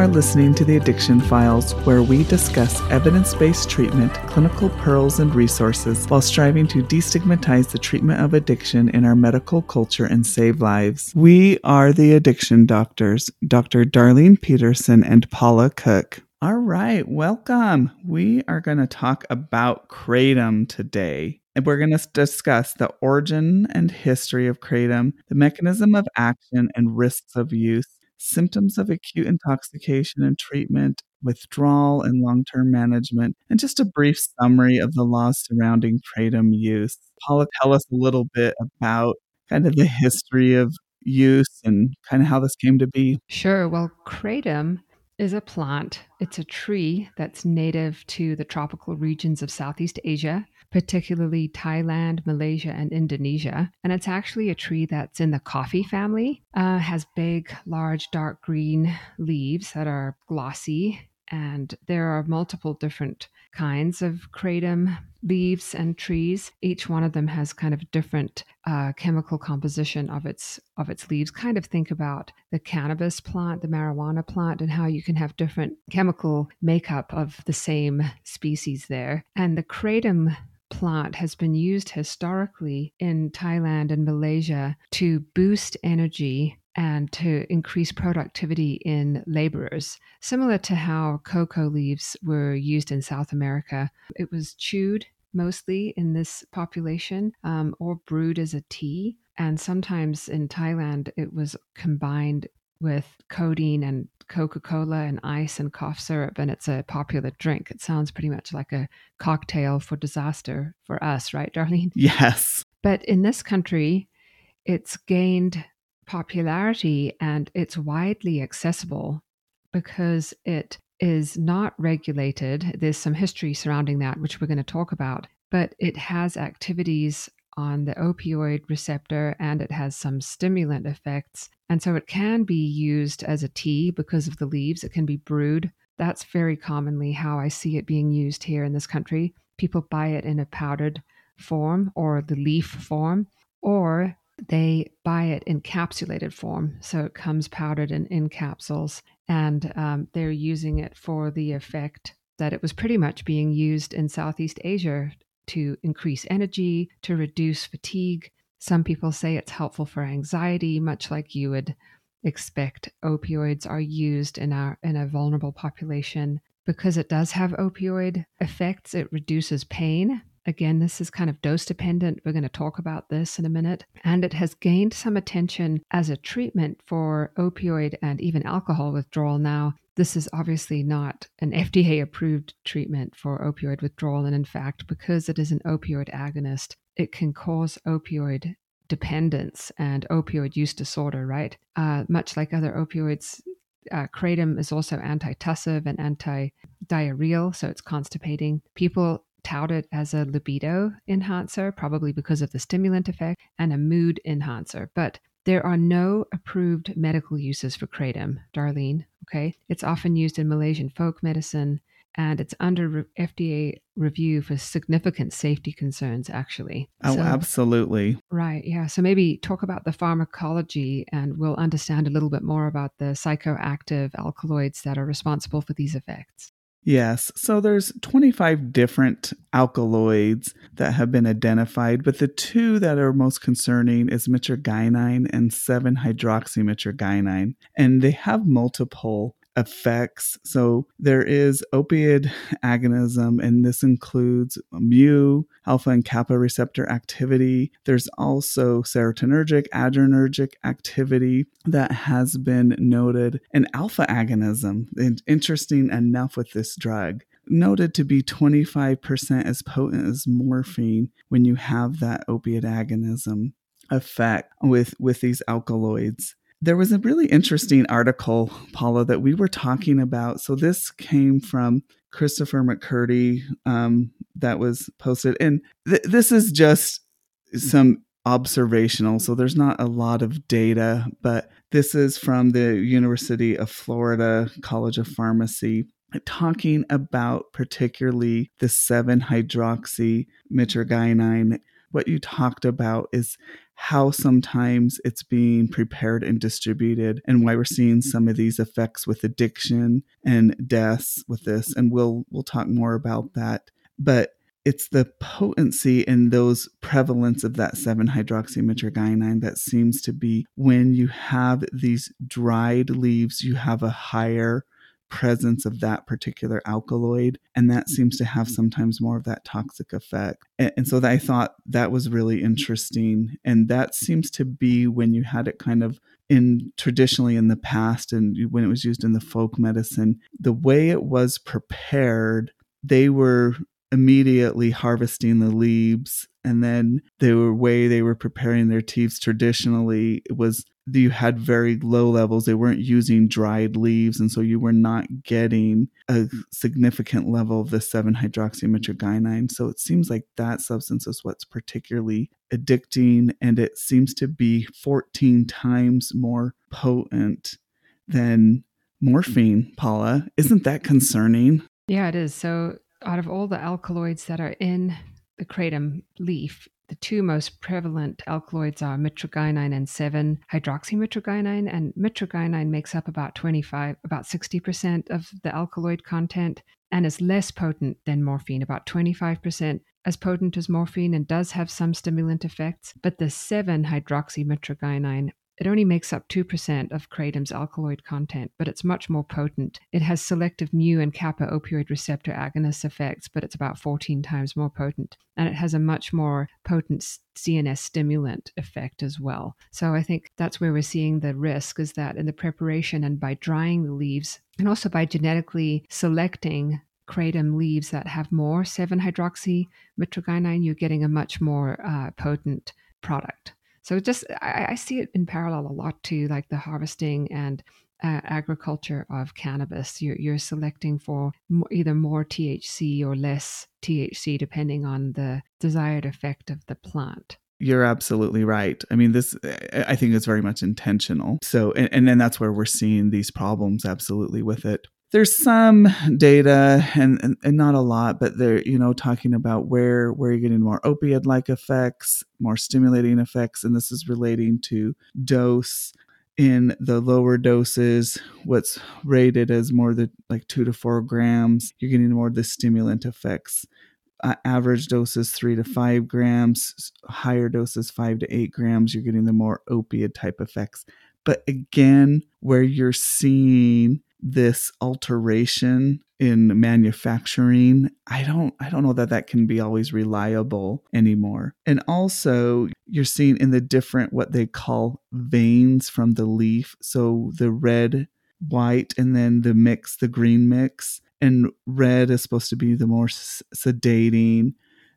are listening to the Addiction Files, where we discuss evidence based treatment, clinical pearls, and resources while striving to destigmatize the treatment of addiction in our medical culture and save lives. We are the Addiction Doctors, Dr. Darlene Petersen and Paula Cook. All right, welcome. We are going to talk about Kratom today. And we're going to discuss the origin and history of Kratom, the mechanism of action and risks of use, symptoms of acute intoxication and treatment, withdrawal and long term management, and just a brief summary of the laws surrounding Kratom use. Paula, tell us a little bit about kind of the history of use and kind of how this came to be. Sure. Well, Kratom is a plant. It's a tree that's native to the tropical regions of Southeast Asia particularly Thailand, Malaysia, and Indonesia. And it's actually a tree that's in the coffee family, uh, has big, large, dark green leaves that are glossy. And there are multiple different kinds of kratom leaves and trees. Each one of them has kind of different uh, chemical composition of its of its leaves. Kind of think about the cannabis plant, the marijuana plant, and how you can have different chemical makeup of the same species there. And the kratom plant has been used historically in Thailand and Malaysia to boost energy and to increase productivity in laborers, similar to how cocoa leaves were used in South America. It was chewed mostly in this population um, or brewed as a tea. And sometimes in Thailand, it was combined with codeine and Coca Cola and ice and cough syrup, and it's a popular drink. It sounds pretty much like a cocktail for disaster for us, right, Darlene? Yes. But in this country, it's gained popularity and it's widely accessible because it is not regulated. There's some history surrounding that, which we're going to talk about, but it has activities on the opioid receptor and it has some stimulant effects. And so it can be used as a tea because of the leaves. It can be brewed. That's very commonly how I see it being used here in this country. People buy it in a powdered form or the leaf form, or they buy it in capsulated form. So it comes powdered in, in capsules, and um, they're using it for the effect that it was pretty much being used in Southeast Asia to increase energy, to reduce fatigue. Some people say it's helpful for anxiety, much like you would expect. Opioids are used in our in a vulnerable population. Because it does have opioid effects it reduces pain. Again this is kind of dose dependent we're going to talk about this in a minute. And it has gained some attention as a treatment for opioid and even alcohol withdrawal now this is obviously not an FDA approved treatment for opioid withdrawal. And in fact, because it is an opioid agonist, it can cause opioid dependence and opioid use disorder, right? Uh, much like other opioids, uh, kratom is also antitussive and anti-diarrheal, so it's constipating. People tout it as a libido enhancer, probably because of the stimulant effect, and a mood enhancer. But there are no approved medical uses for kratom, Darlene. Okay. It's often used in Malaysian folk medicine and it's under FDA review for significant safety concerns, actually. Oh, so, absolutely. Right. Yeah. So maybe talk about the pharmacology and we'll understand a little bit more about the psychoactive alkaloids that are responsible for these effects. Yes. So there's 25 different alkaloids that have been identified, but the two that are most concerning is mitragynine and 7-hydroxymitragynine. And they have multiple effects. So there is opioid agonism, and this includes mu, alpha and kappa receptor activity. There's also serotonergic, adrenergic activity that has been noted, and alpha agonism. And interesting enough with this drug noted to be 25% as potent as morphine when you have that opiate agonism effect with with these alkaloids there was a really interesting article, Paula, that we were talking about. So this came from Christopher McCurdy um, that was posted. And th- this is just some observational. So there's not a lot of data, but this is from the University of Florida College of Pharmacy talking about particularly the 7 hydroxy mitragynine what you talked about is how sometimes it's being prepared and distributed and why we're seeing some of these effects with addiction and deaths with this and we'll we'll talk more about that. But it's the potency and those prevalence of that 7 hydroxymitragynine that seems to be when you have these dried leaves you have a higher presence of that particular alkaloid and that mm-hmm. seems to have sometimes more of that toxic effect. And, and so i thought that was really interesting and that seems to be when you had it kind of in traditionally in the past and when it was used in the folk medicine the way it was prepared they were immediately harvesting the leaves and then the way they were preparing their teas traditionally was you had very low levels. They weren't using dried leaves and so you were not getting a significant level of the 7 hydroxymitragynine so it seems like that substance is what's particularly addicting and it seems to be 14 times more potent than morphine paula. Isn't that concerning? Yeah it is. So out of all the alkaloids that are in the kratom leaf, the two most prevalent alkaloids are mitragynine and 7 hydroxymitragynine and mitragynine makes up about 25 about 60% of the alkaloid content and is less potent than morphine about 25% as potent as morphine and does have some stimulant effects but the 7 hydroxymitragynine it only makes up 2% of kratom's alkaloid content, but it's much more potent. It has selective mu and kappa opioid receptor agonist effects, but it's about 14 times more potent. And it has a much more potent CNS stimulant effect as well. So I think that's where we're seeing the risk is that in the preparation and by drying the leaves, and also by genetically selecting kratom leaves that have more 7 hydroxy mitragynine, you're getting a much more uh, potent product. So just I, I see it in parallel a lot to like the harvesting and uh, agriculture of cannabis. You're, you're selecting for either more THC or less THC depending on the desired effect of the plant. You're absolutely right. I mean, this, I think is very much intentional. So, and, and then that's where we're seeing these problems absolutely with it there's some data and, and, and, not a lot but they're you know talking about where where you're getting more opiate like effects more stimulating effects and this is relating to dose. In the lower doses what's rated as more than like two to four grams you're getting more of the stimulant effects. Uh, average doses three to five grams. Higher doses five to eight grams you're getting the more opiate type effects. But again where you're seeing this alteration in manufacturing i don't i don't know that that can be always reliable anymore. And also you're seeing in the different what they call veins from the leaf. So the red white and then the mix the green mix. And red is supposed to be the more sedating.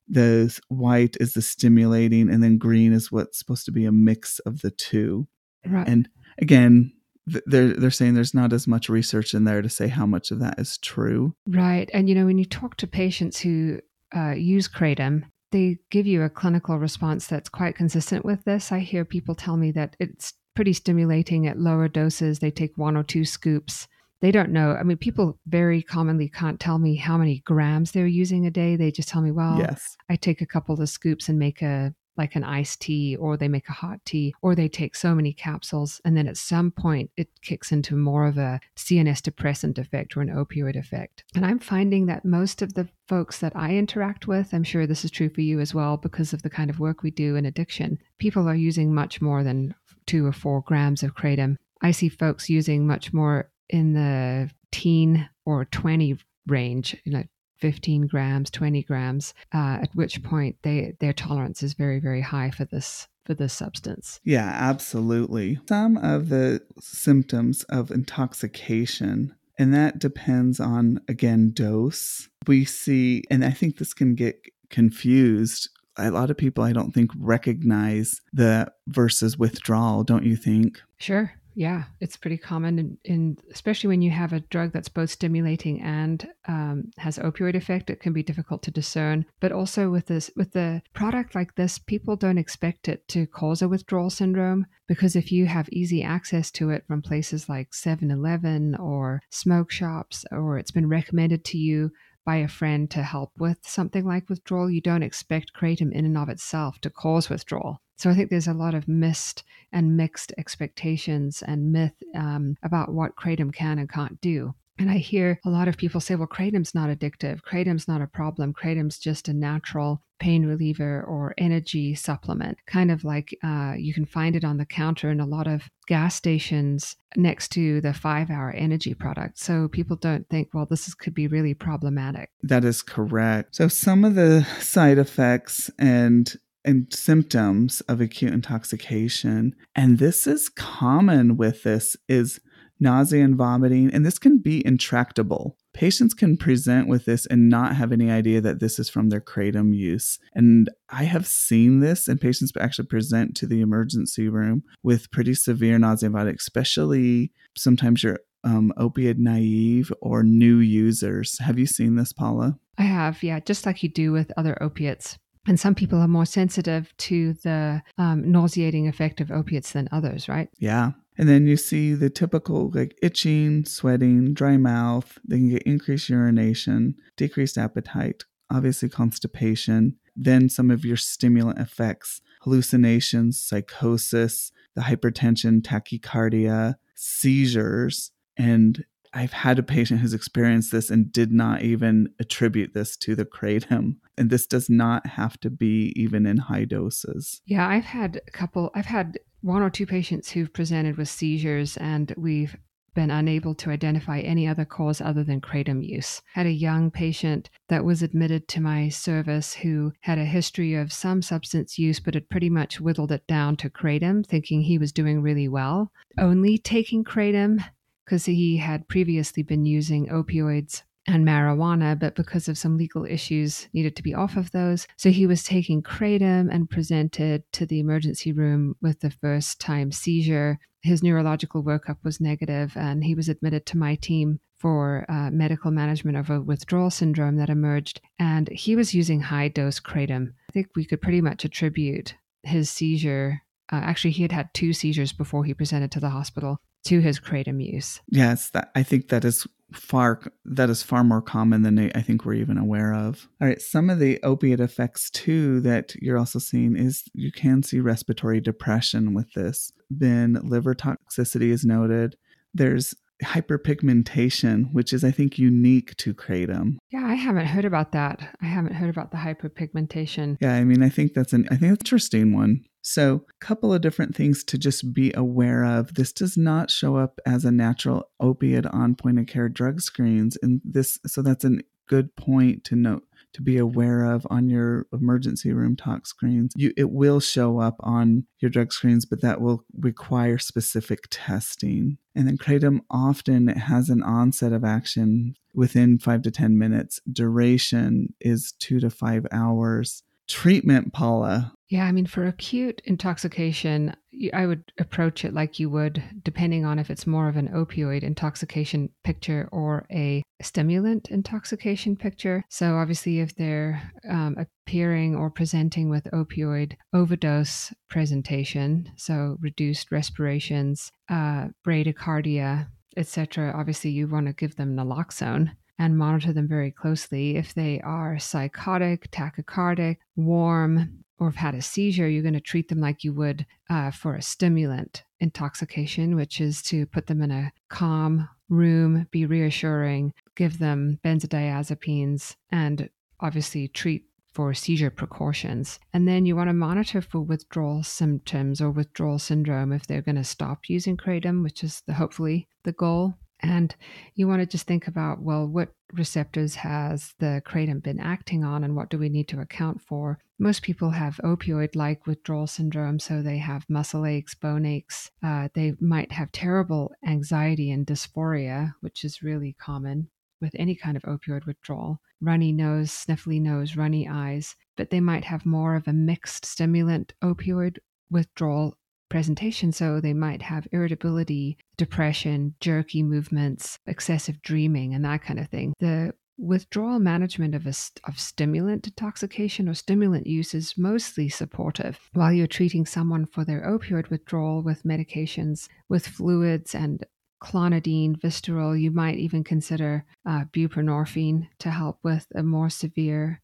The white is the stimulating. And then green is what's supposed to be a mix of the two. Right. And again they're they're saying there's not as much research in there to say how much of that is true. Right, and you know when you talk to patients who uh, use kratom, they give you a clinical response that's quite consistent with this. I hear people tell me that it's pretty stimulating at lower doses. They take one or two scoops. They don't know. I mean, people very commonly can't tell me how many grams they're using a day. They just tell me, well, yes. I take a couple of scoops and make a like an iced tea or they make a hot tea or they take so many capsules and then at some point it kicks into more of a CNS depressant effect or an opioid effect. And I'm finding that most of the folks that I interact with, I'm sure this is true for you as well because of the kind of work we do in addiction, people are using much more than two or four grams of kratom. I see folks using much more in the teen or 20 range, you know, 15 grams, 20 grams, uh, at which point they their tolerance is very, very high for this for this substance. Yeah, absolutely. Some of the symptoms of intoxication and that depends on again dose. We see and I think this can get confused a lot of people I don't think recognize the versus withdrawal, don't you think? Sure. Yeah, it's pretty common, in, especially when you have a drug that's both stimulating and um, has opioid effect. It can be difficult to discern. But also with this, with the product like this, people don't expect it to cause a withdrawal syndrome because if you have easy access to it from places like 7-Eleven or smoke shops, or it's been recommended to you by a friend to help with something like withdrawal, you don't expect kratom in and of itself to cause withdrawal. So I think there's a lot of missed and mixed expectations and myth um, about what kratom can and can't do. And I hear a lot of people say, well, kratom's not addictive. Kratom's not a problem. Kratom's just a natural pain reliever or energy supplement, kind of like uh, you can find it on the counter in a lot of gas stations next to the five hour energy product. So people don't think, well, this is, could be really problematic. That is correct. So some of the side effects and and symptoms of acute intoxication and this is common with this is nausea and vomiting, and this can be intractable. Patients can present with this and not have any idea that this is from their kratom use. And I have seen this, and patients actually present to the emergency room with pretty severe nausea and vomiting, especially sometimes you're um, opiate naive or new users. Have you seen this, Paula? I have, yeah, just like you do with other opiates. And some people are more sensitive to the um, nauseating effect of opiates than others, right? Yeah. And then you see the typical like itching, sweating, dry mouth. They can get increased urination, decreased appetite, obviously constipation. Then some of your stimulant effects, hallucinations, psychosis, the hypertension, tachycardia, seizures. And I've had a patient who's experienced this and did not even attribute this to the kratom. And this does not have to be even in high doses. Yeah, I've had a couple, I've had one or two patients who've presented with seizures, and we've been unable to identify any other cause other than kratom use. Had a young patient that was admitted to my service who had a history of some substance use but had pretty much whittled it down to kratom, thinking he was doing really well. Only taking kratom because he had previously been using opioids and marijuana, but because of some legal issues, needed to be off of those. So he was taking kratom and presented to the emergency room with the first time seizure. His neurological workup was negative, and he was admitted to my team for uh, medical management of a withdrawal syndrome that emerged. And he was using high dose kratom. I think we could pretty much attribute his seizure. Uh, actually, he had had two seizures before he presented to the hospital to his kratom use. Yes, that, I think that is far that is far more common than I think we're even aware of. All right, some of the opiate effects too that you're also seeing is you can see respiratory depression with this. Then liver toxicity is noted. There's hyperpigmentation, which is I think unique to kratom. Yeah, I haven't heard about that. I haven't heard about the hyperpigmentation. Yeah, I mean, I think that's an I think that's an interesting one. So, a couple of different things to just be aware of. This does not show up as a natural opiate on point of care drug screens and this so that's a good point to note to be aware of on your emergency room tox screens. You it will show up on your drug screens, but that will require specific testing. And then kratom often has an onset of action within 5 to 10 minutes. Duration is 2 to 5 hours. Treatment, Paula, yeah, I mean, for acute intoxication, I would approach it like you would, depending on if it's more of an opioid intoxication picture or a stimulant intoxication picture. So, obviously, if they're um, appearing or presenting with opioid overdose presentation, so reduced respirations, uh, bradycardia, etc., obviously, you want to give them naloxone and monitor them very closely. If they are psychotic, tachycardic, warm, or have had a seizure, you're going to treat them like you would uh, for a stimulant intoxication, which is to put them in a calm room, be reassuring, give them benzodiazepines, and obviously treat for seizure precautions. And then you want to monitor for withdrawal symptoms or withdrawal syndrome if they're going to stop using kratom, which is the, hopefully the goal. And you want to just think about, well, what receptors has the kratom been acting on and what do we need to account for? Most people have opioid like withdrawal syndrome, so they have muscle aches, bone aches. Uh, they might have terrible anxiety and dysphoria, which is really common with any kind of opioid withdrawal runny nose, sniffly nose, runny eyes, but they might have more of a mixed stimulant opioid withdrawal presentation. So they might have irritability, depression, jerky movements, excessive dreaming, and that kind of thing. The withdrawal management of, a, of stimulant intoxication or stimulant use is mostly supportive while you're treating someone for their opioid withdrawal with medications with fluids and clonidine, Vistaril. You might even consider uh, buprenorphine to help with a more severe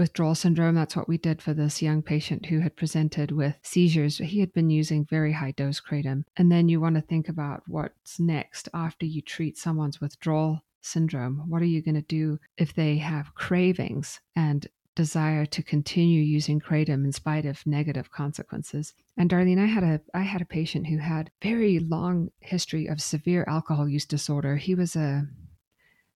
withdrawal syndrome. That's what we did for this young patient who had presented with seizures. He had been using very high dose kratom. And then you want to think about what's next after you treat someone's withdrawal syndrome. What are you going to do if they have cravings and desire to continue using kratom in spite of negative consequences. And Darlene, I had a I had a patient who had very long history of severe alcohol use disorder. He was a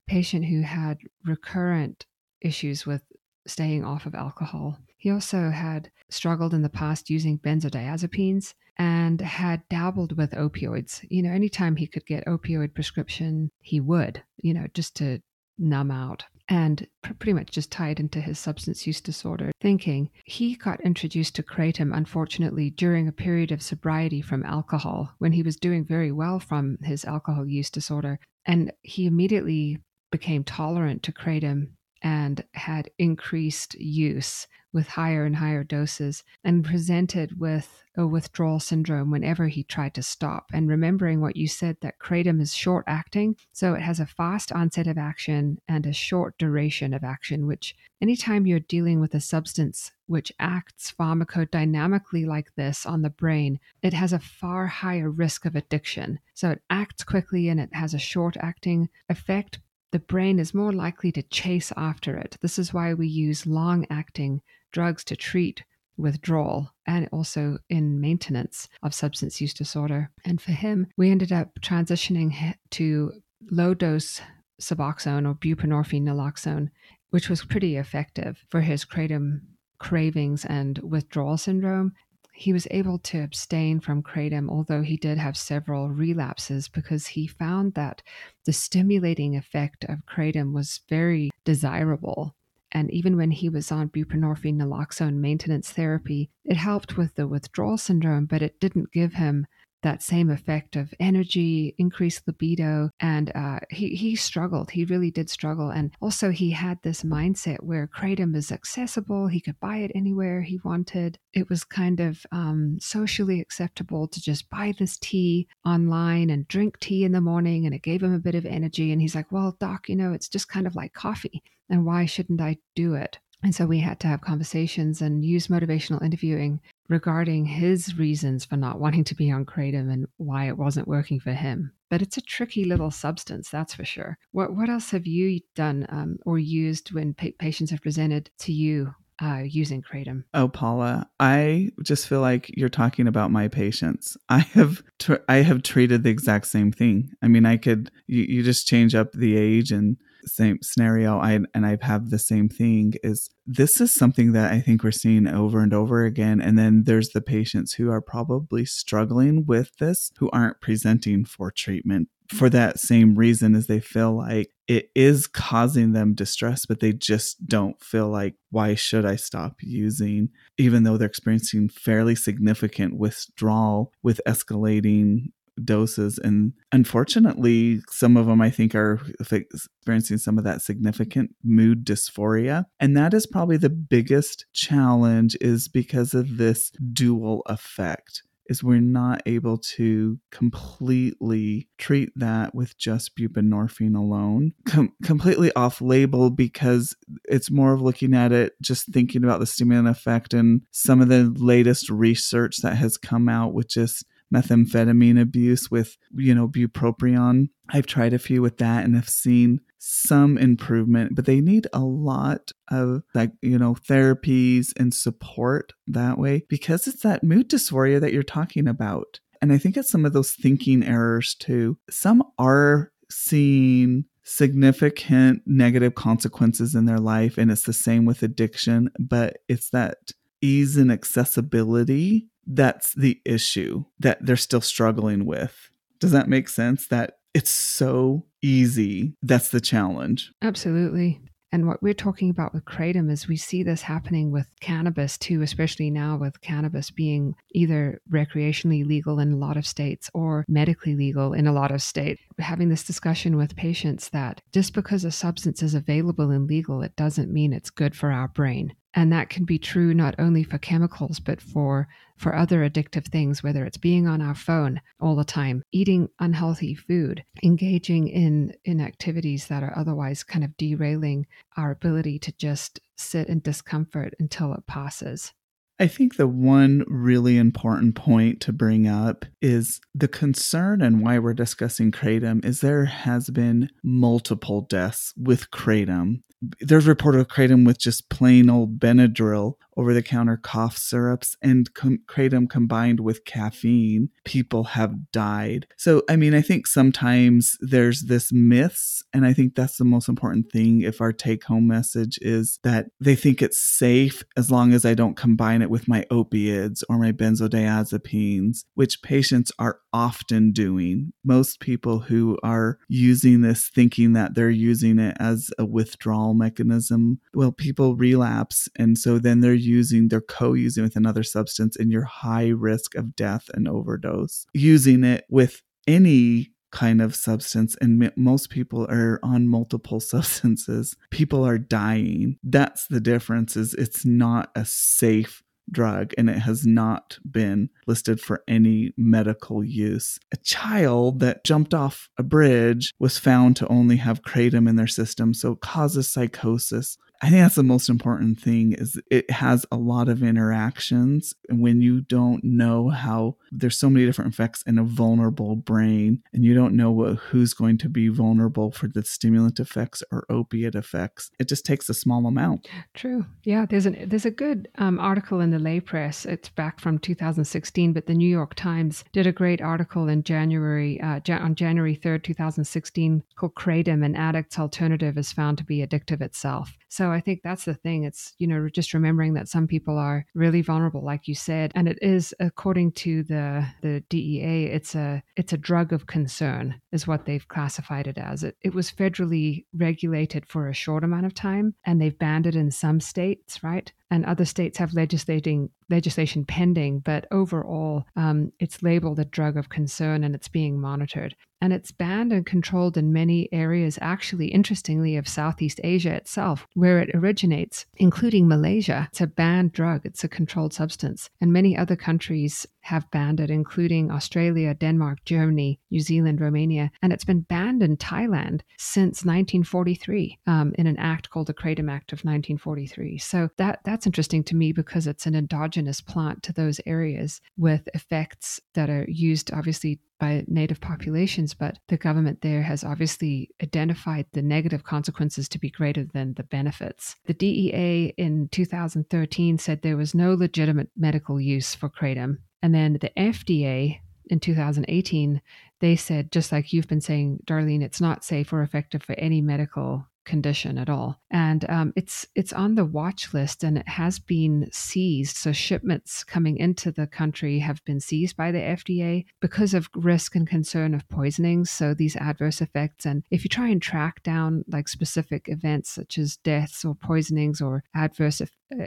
patient who had recurrent issues with staying off of alcohol. He also had struggled in the past using benzodiazepines and had dabbled with opioids. You know, anytime he could get opioid prescription, he would, you know, just to numb out and pretty much just tied into his substance use disorder thinking. He got introduced to kratom, unfortunately, during a period of sobriety from alcohol when he was doing very well from his alcohol use disorder. And he immediately became tolerant to kratom and had increased use with higher and higher doses and presented with a withdrawal syndrome whenever he tried to stop. And remembering what you said that kratom is short acting, so it has a fast onset of action and a short duration of action, which anytime you're dealing with a substance which acts pharmacodynamically like this on the brain, it has a far higher risk of addiction. So it acts quickly and it has a short acting effect, the brain is more likely to chase after it. This is why we use long acting drugs to treat withdrawal and also in maintenance of substance use disorder. And for him, we ended up transitioning to low dose Suboxone or buprenorphine naloxone, which was pretty effective for his kratom cravings and withdrawal syndrome he was able to abstain from kratom, although he did have several relapses because he found that the stimulating effect of kratom was very desirable. And even when he was on buprenorphine naloxone maintenance therapy, it helped with the withdrawal syndrome, but it didn't give him that same effect of energy, increased libido, and uh, he he struggled. He really did struggle, and also he had this mindset where kratom is accessible. He could buy it anywhere he wanted. It was kind of um, socially acceptable to just buy this tea online and drink tea in the morning, and it gave him a bit of energy. And he's like, "Well, doc, you know, it's just kind of like coffee, and why shouldn't I do it?" And so we had to have conversations and use motivational interviewing regarding his reasons for not wanting to be on Kratom and why it wasn't working for him. But it's a tricky little substance, that's for sure. What, what else have you done um, or used when pa- patients have presented to you uh, using kratom. Oh, Paula, I just feel like you're talking about my patients. I have tr- I have treated the exact same thing. I mean, I could you, you just change up the age and same scenario I and I've had the same thing is this is something that I think we're seeing over and over again and then there's the patients who are probably struggling with this who aren't presenting for treatment for that same reason as they feel like it is causing them distress but they just don't feel like why should I stop using? Even though they're experiencing fairly significant withdrawal with escalating doses. And unfortunately, some of them I think are experiencing some of that significant mood dysphoria. And that is probably the biggest challenge is because of this dual effect is we're not able to completely treat that with just buprenorphine alone, Com- completely off label because it's more of looking at it, just thinking about the stimulant effect and some of the latest research that has come out with just methamphetamine abuse with, you know, bupropion. I've tried a few with that and have seen some improvement, but they need a lot of like, you know, therapies and support that way because it's that mood dysphoria that you're talking about. And I think it's some of those thinking errors too. Some are seeing significant negative consequences in their life, and it's the same with addiction, but it's that ease and accessibility that's the issue that they're still struggling with. Does that make sense? That it's so easy. That's the challenge. Absolutely. And what we're talking about with Kratom is we see this happening with cannabis too, especially now with cannabis being either recreationally legal in a lot of states or medically legal in a lot of states. Having this discussion with patients that just because a substance is available and legal, it doesn't mean it's good for our brain. And that can be true not only for chemicals, but for, for other addictive things, whether it's being on our phone all the time, eating unhealthy food, engaging in, in activities that are otherwise kind of derailing our ability to just sit in discomfort until it passes. I think the one really important point to bring up is the concern and why we're discussing kratom is there has been multiple deaths with kratom there's report of kratom with just plain old Benadryl over the counter cough syrups and com- kratom combined with caffeine, people have died. So, I mean, I think sometimes there's this myths, and I think that's the most important thing. If our take home message is that they think it's safe as long as I don't combine it with my opiates or my benzodiazepines, which patients are often doing. Most people who are using this thinking that they're using it as a withdrawal mechanism. Well, people relapse, and so then they're using, they're co using with another substance, and you're high risk of death and overdose. Using it with any kind of substance and most people are on multiple substances people are dying that's the difference is it's not a safe drug and it has not been listed for any medical use. A child that jumped off a bridge was found to only have kratom in their system, so it causes psychosis. I think that's the most important thing is it has a lot of interactions and when you don't know how there's so many different effects in a vulnerable brain and you don't know what, who's going to be vulnerable for the stimulant effects or opiate effects. It just takes a small amount. True. Yeah there's an there's a good um, article in the lay press. It's back from 2016 but the new york times did a great article in january uh, on january 3rd 2016 called kratom an addict's alternative is found to be addictive itself. So I think that's the thing. It's, you know, just remembering that some people are really vulnerable, like you said. And it is, according to the, the DEA, it's a it's a drug of concern, is what they've classified it as. It, it was federally regulated for a short amount of time and they've banned it in some states, right? And other states have legislating legislation pending, but overall, um, it's labeled a drug of concern and it's being monitored. And it's banned and controlled in many areas, actually, interestingly, of Southeast Asia itself, where it originates, including Malaysia. It's a banned drug, it's a controlled substance. And many other countries have banned it, including Australia, Denmark, Germany, New Zealand, Romania. And it's been banned in Thailand since 1943 um, in an act called the Kratom Act of 1943. So that, that's interesting to me because it's an endogenous plant to those areas with effects that are used, obviously, by native populations, but the government there has obviously identified the negative consequences to be greater than the benefits. The DEA in 2013 said there was no legitimate medical use for kratom. And then the FDA in 2018, they said, just like you've been saying, Darlene, it's not safe or effective for any medical condition at all. And um, it's it's on the watch list and it has been seized. So shipments coming into the country have been seized by the FDA because of risk and concern of poisonings. So these adverse effects. And if you try and track down like specific events such as deaths or poisonings or adverse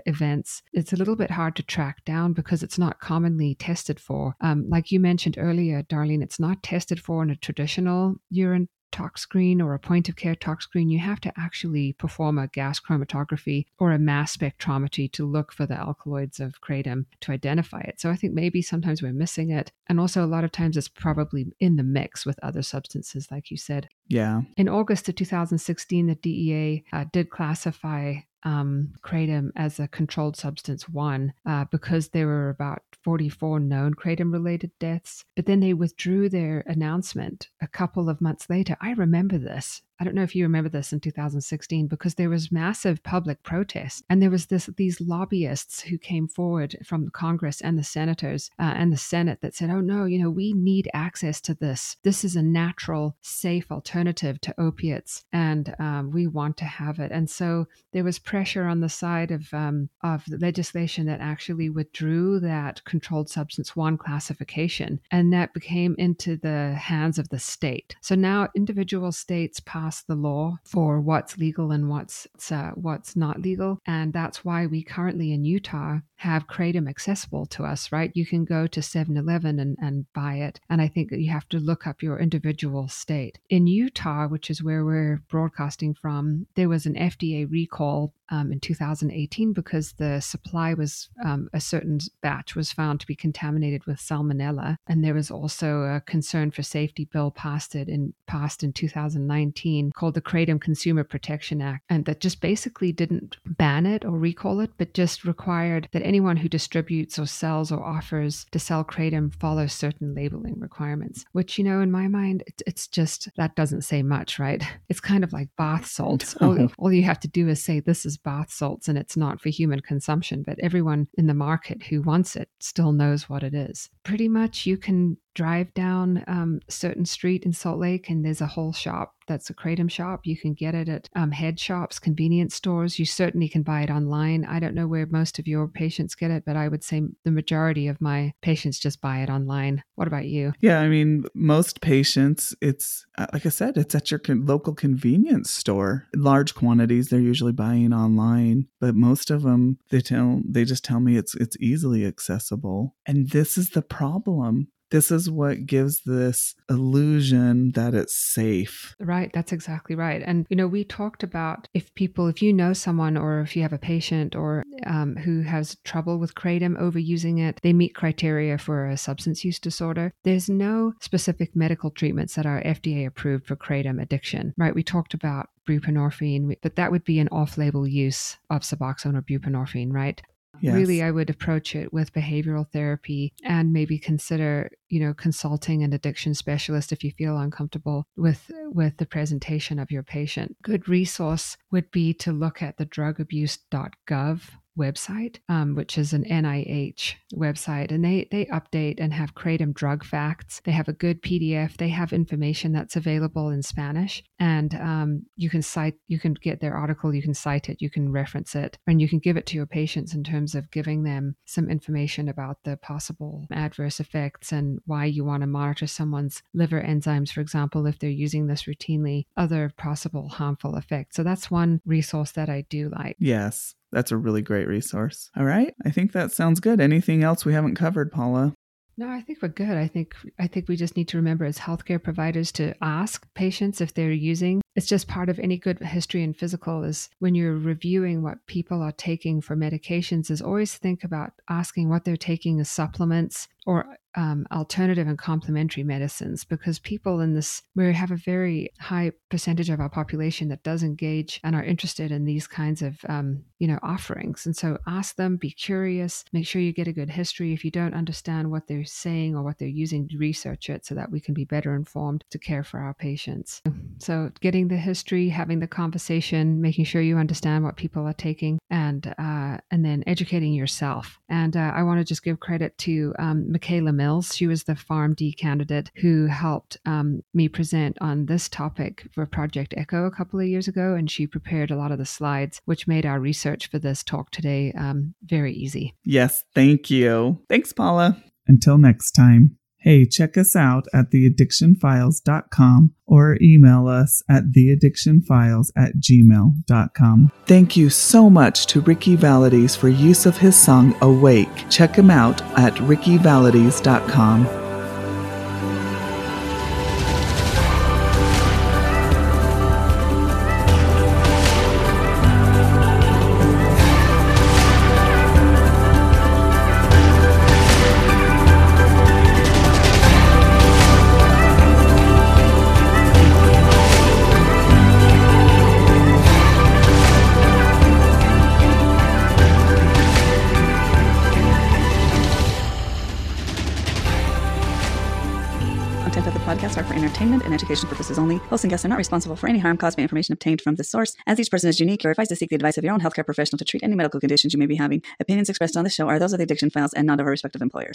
events, it's a little bit hard to track down because it's not commonly tested for. Um, like you mentioned earlier, Darlene, it's not tested for in a traditional urine tox screen or a point of care tox screen, you have to actually perform a gas chromatography or a mass spectrometry to look for the alkaloids of kratom to identify it. So I think maybe sometimes we're missing it. And also, a lot of times it's probably in the mix with other substances, like you said. Yeah. In August of 2016, the DEA uh, did classify um, kratom as a controlled substance one uh, because there were about 44 known kratom related deaths. But then they withdrew their announcement a couple of months later. I remember this. I don't know if you remember this in 2016 because there was massive public protest and there was this these lobbyists who came forward from Congress and the senators uh, and the Senate that said, "Oh no, you know, we need access to this. This is a natural, safe alternative to opiates, and um, we want to have it." And so there was pressure on the side of um, of the legislation that actually withdrew that controlled substance one classification, and that became into the hands of the state. So now individual states pass the law for what's legal and what's uh, what's not legal, and that's why we currently in Utah have kratom accessible to us. Right, you can go to 7-Eleven and, and buy it, and I think that you have to look up your individual state. In Utah, which is where we're broadcasting from, there was an FDA recall um, in 2018 because the supply was um, a certain batch was found to be contaminated with salmonella, and there was also a concern for safety bill passed it in passed in 2019 called the Kratom Consumer Protection Act, and that just basically didn't ban it or recall it, but just required that anyone who distributes or sells or offers to sell kratom follow certain labeling requirements. Which you know, in my mind, it's just that doesn't say much, right? It's kind of like bath salts. All, all you have to do is say this is bath salts and it's not for human consumption, but everyone in the market who wants it still knows what it is. Pretty much you can drive down um, certain street in Salt Lake and there's a whole shop that's a kratom shop. You can get it at um, head shops, convenience stores. You certainly can buy it online. I don't know where most of your patients get it, but I would say the majority of my patients just buy it online. What about you? Yeah, I mean, most patients, it's uh, like I said, it's at your con- local convenience store. Large quantities, they're usually buying online, but most of them, they tell they just tell me it's it's easily accessible. And this is the problem this is what gives this illusion that it's safe. Right. That's exactly right. And, you know, we talked about if people, if you know someone or if you have a patient or um, who has trouble with kratom overusing it, they meet criteria for a substance use disorder. There's no specific medical treatments that are FDA approved for kratom addiction, right? We talked about buprenorphine, but that would be an off label use of Suboxone or buprenorphine, right? Yes. Really, I would approach it with behavioral therapy and maybe consider, you know, consulting an addiction specialist if you feel uncomfortable with with the presentation of your patient. Good resource would be to look at the drugabuse.gov website, um, which is an NIH website, and they they update and have kratom drug facts. They have a good PDF. They have information that's available in Spanish, and um, you can cite, you can get their article, you can cite it, you can reference it, and you can give it to your patients in terms of giving them some information about the possible adverse effects and why you want to monitor someone's liver enzymes, for example, if they're using this routinely, other possible harmful effects. So that's one resource that I do like. Yes. That's a really great resource. All right. I think that sounds good. Anything else we haven't covered, Paula? No, I think we're good. I think I think we just need to remember as healthcare providers to ask patients if they're using. It's just part of any good history and physical is when you're reviewing what people are taking for medications is always think about asking what they're taking as supplements or um, alternative and complementary medicines because people in this, we have a very high percentage of our population that does engage and are interested in these kinds of, um, you know, offerings. And so ask them, be curious, make sure you get a good history. If you don't understand what they're saying or what they're using, research it so that we can be better informed to care for our patients. So getting the history, having the conversation, making sure you understand what people are taking, and uh, and then educating yourself. And uh, I want to just give credit to um, Michaela Mills. She was the PharmD candidate who helped um, me present on this topic for Project Echo a couple of years ago, and she prepared a lot of the slides, which made our research for this talk today um, very easy. Yes, thank you. Thanks, Paula. Until next time. Hey, check us out at theaddictionfiles.com or email us at theaddictionfiles at gmail.com. Thank you so much to Ricky Valades for use of his song Awake. Check him out at rickyvalades.com. educational purposes only. Hosts and guests are not responsible for any harm caused by information obtained from this source. As each person is unique, you're advised to seek the advice of your own healthcare professional to treat any medical conditions you may be having. Opinions expressed on this show are those of the Addiction Files and not of our respective employers.